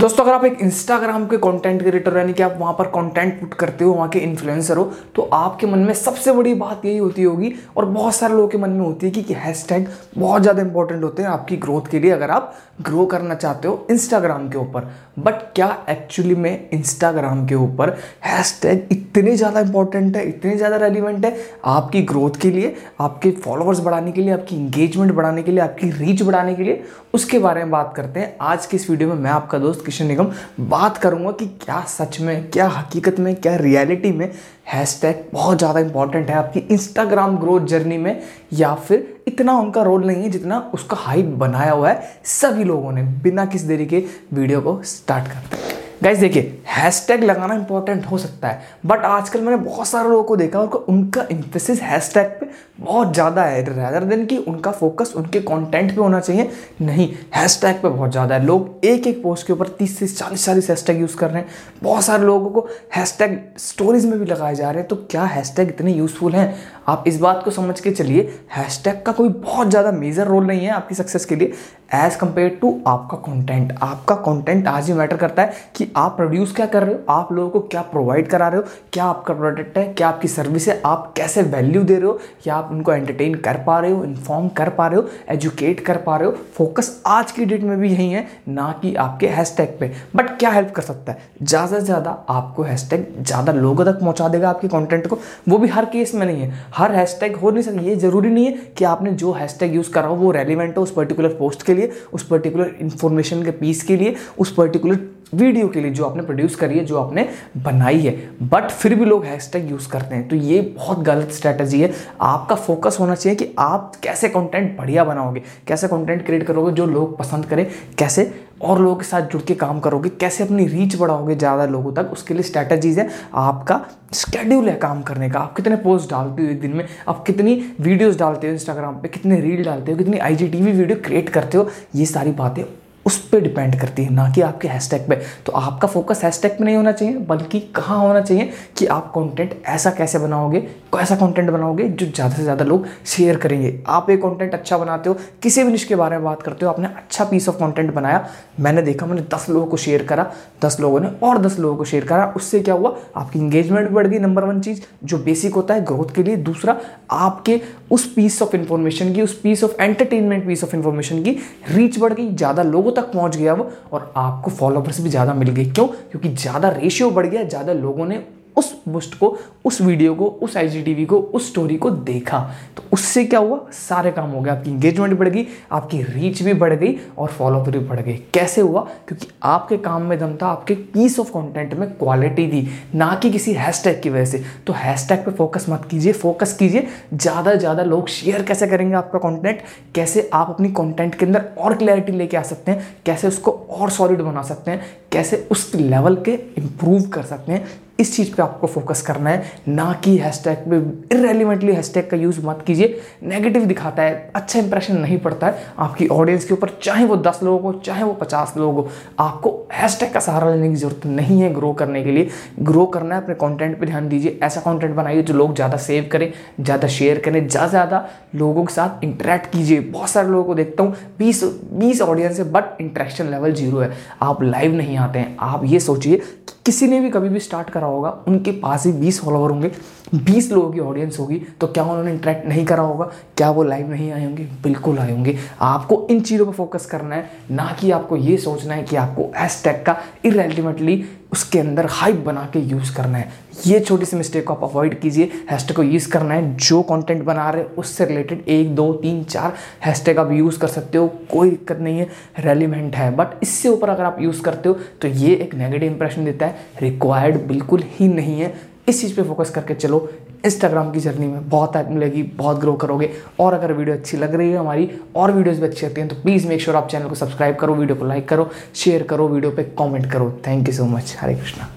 दोस्तों अगर आप एक इंस्टाग्राम के कंटेंट क्रिएटर यानी कि आप वहाँ पर कंटेंट पुट करते हो वहाँ के इन्फ्लुएंसर हो तो आपके मन में सबसे बड़ी बात यही होती होगी और बहुत सारे लोगों के मन में होती है कि, कि हैशटैग बहुत ज़्यादा इंपॉर्टेंट होते हैं आपकी ग्रोथ के लिए अगर आप ग्रो करना चाहते हो इंस्टाग्राम के ऊपर। बट क्या एक्चुअली में इंस्टाग्राम के ऊपर हैशटैग इतने ज़्यादा इंपॉर्टेंट है, इतने ज़्यादा रेलिवेंट है आपकी ग्रोथ के लिए, आपके फॉलोअर्स बढ़ाने के लिए, आपकी इंगेजमेंट बढ़ाने के लिए, आपकी रीच बढ़ाने के लिए, उसके बारे में बात करते हैं। आज की इस वीडियो में मैं आपका दोस्त किशन निगम बात करूँगा कि क्या सच में, क्या हकीकत में, क्या रियलिटी में हैशटैग बहुत ज़्यादा इंपॉर्टेंट है आपकी इंस्टाग्राम ग्रोथ जर्नी में, या फिर इतना उनका रोल नहीं है जितना उसका हाइप बनाया हुआ है सभी लोगों ने बिना किसी देरी के वीडियो को स्टार्ट कर हैं। गाइज़ देखिए हैशटैग लगाना इंपॉर्टेंट हो सकता है बट आजकल मैंने बहुत सारे लोगों को देखा और उनका इम्फेसिस हैशटैग पे बहुत ज़्यादा है। रैदर देन कि उनका फोकस उनके कंटेंट पे होना चाहिए, नहीं हैशटैग पे बहुत ज़्यादा है। लोग एक एक पोस्ट के ऊपर तीस से चालीस चालीस हैशटैग यूज़ कर रहे हैं। बहुत सारे लोगों को हैशटैग स्टोरीज में भी लगाए जा रहे हैं। तो क्या हैशटैग इतने यूज़फुल हैं? आप इस बात को समझ के चलिए हैशटैग का कोई बहुत ज़्यादा मेजर रोल नहीं है आपकी सक्सेस के लिए। एज कंपेयर टू आपका कॉन्टेंट आपका कॉन्टेंट आज ही मैटर करता है कि आप प्रोड्यूस क्या कर रहे हो, आप लोगों को क्या प्रोवाइड करा रहे हो, क्या आपका प्रोडक्ट है, क्या आपकी सर्विस है, आप कैसे वैल्यू दे रहे हो, या आप उनको एंटरटेन कर पा रहे हो इन्फॉर्म कर पा रहे हो एजुकेट कर पा रहे हो। फोकस आज की डेट में भी यही है, ना कि आपके हैशटैग पे। बट क्या हेल्प कर सकता है? ज़्यादा से ज़्यादा आपको हैशटैग ज़्यादा लोगों तक पहुँचा देगा आपके कॉन्टेंट को। वो भी हर केस में नहीं है। हर हैशटैग हो नहीं सकता, ये ज़रूरी नहीं है कि आपने जो हैशटैग यूज़ करा हो, वो रेलिवेंट हो उस पर्टिकुलर पोस्ट के लिए, उस पर्टिकुलर इन्फॉर्मेशन के पीस के लिए, उस पर्टिकुलर वीडियो के लिए जो आपने प्रोड्यूस करी है, जो आपने बनाई है। बट फिर भी लोग हैशटैग यूज़ करते हैं। तो ये बहुत गलत स्ट्रैटेजी है। आपका फोकस होना चाहिए कि आप कैसे कंटेंट बढ़िया बनाओगे, कैसे कंटेंट क्रिएट करोगे जो लोग पसंद करें, कैसे और लोगों के साथ जुड़ के काम करोगे, कैसे अपनी रीच बढ़ाओगे ज़्यादा लोगों तक, उसके लिए स्ट्रैटेजीज है। आपका स्केड्यूल है काम करने का। आप कितने पोस्ट डालते हो एक दिन में? आप कितनी वीडियोस डालते हो इंस्टाग्राम पे? कितने रील डालते हो? कितनी IGTV वीडियो क्रिएट करते हो? ये सारी बातें उस पर डिपेंड करती है, ना कि आपके हैशटैग पे। तो आपका फोकस हैशटैग पे नहीं होना चाहिए, बल्कि कहाँ होना चाहिए कि आप कंटेंट ऐसा कैसे बनाओगे, ऐसा कंटेंट बनाओगे जो ज़्यादा से ज़्यादा लोग शेयर करेंगे। आप एक कंटेंट अच्छा बनाते हो, किसी भी निश के बारे में बात करते हो, आपने अच्छा पीस ऑफ़ कंटेंट बनाया, मैंने देखा, मैंने दस लोगों को शेयर करा, दस लोगों ने और दस लोगों को शेयर करा, उससे क्या हुआ, आपकी इंगेजमेंट बढ़ गई नंबर वन चीज़, जो बेसिक होता है ग्रोथ के लिए। दूसरा, आपके उस पीस ऑफ़ इन्फॉर्मेशन की, उस piece of entertainment piece of information की रीच बढ़ गई, ज़्यादा लोगों तक पहुँच गया वो और आपको फॉलोवर्स भी ज़्यादा मिल गए क्यों? क्योंकि ज़्यादा रेशियो बढ़ गया, ज़्यादा लोगों ने उस पोस्ट को, उस वीडियो को, उस आई को, उस स्टोरी को देखा। तो उससे क्या हुआ? सारे काम हो गए आपकी इंगेजमेंट बढ़ गई, आपकी रीच भी बढ़ गई और फॉलोअप भी बढ़ गई कैसे हुआ? क्योंकि आपके काम में दम था, आपके पीस ऑफ़ कंटेंट में क्वालिटी थी, ना कि किसी हैशटैग की वजह से। तो हैशटैग पे फोकस मत कीजिए फोकस कीजिए। ज़्यादा ज़्यादा लोग शेयर कैसे करेंगे आपका कॉन्टेंट कैसे आप अपनी कॉन्टेंट के अंदर और क्लैरिटी लेके आ सकते हैं? कैसे उसको और सॉलिड बना सकते हैं? कैसे उस लेवल के इम्प्रूव कर सकते हैं। इस चीज़ पे आपको फोकस करना है। ना कि हैशटैग पे इरेलीवेंटली हैशटैग का यूज़ मत कीजिए। नेगेटिव दिखाता है अच्छा इंप्रेशन नहीं पड़ता है। आपकी ऑडियंस के ऊपर चाहे वो दस लोगों को, चाहे वो पचास लोगों को, आपको हैशटैग का सहारा लेने की ज़रूरत नहीं है ग्रो करने के लिए। ग्रो करना है, अपने कॉन्टेंट पर ध्यान दीजिए। ऐसा कॉन्टेंट बनाइए जो लोग ज़्यादा सेव करें, ज़्यादा शेयर करें, ज़्यादा ज़्यादा लोगों के साथ इंटरेक्ट कीजिए। बहुत सारे लोगों को देखता हूँ, बीस बीस ऑडियंस है बट इंट्रैक्शन लेवल ज़ीरो है। आप लाइव नहीं आते हैं। आप ये सोचिए किसी ने भी कभी भी स्टार्ट करा होगा, उनके पास ही बीस फॉलोवर होंगे, बीस लोगों की ऑडियंस होगी तो क्या उन्होंने इंटरेक्ट नहीं करा होगा? क्या वो लाइव नहीं आए होंगे? बिल्कुल आए होंगे। आपको इन चीज़ों पर फोकस करना है, ना कि आपको ये सोचना है कि आपको एस टैग का इरेलीवेंटली उसके अंदर हाइप बना के यूज़ करना है। ये छोटी सी मिस्टेक को आप अवॉइड कीजिए हैशटैग को यूज़ करना है। जो कंटेंट बना रहे हैं उससे रिलेटेड एक, दो, तीन, चार हैशटैग आप यूज़ कर सकते हो, कोई दिक्कत नहीं है रेलिवेंट है। बट इससे ऊपर अगर आप यूज़ करते हो तो ये एक नेगेटिव इंप्रेशन देता है। रिक्वायर्ड बिल्कुल ही नहीं है। इस चीज़ पे फोकस करके चलो। इंस्टाग्राम की जर्नी में बहुत हेल्प मिलेगी, बहुत ग्रो करोगे। और अगर वीडियो अच्छी लग रही है हमारी, और वीडियोस भी अच्छी लगती हैं तो प्लीज़ मेक श्योर आप चैनल को सब्सक्राइब करो वीडियो को लाइक करो शेयर करो वीडियो पे कमेंट करो। Thank you so much Hare Krishna.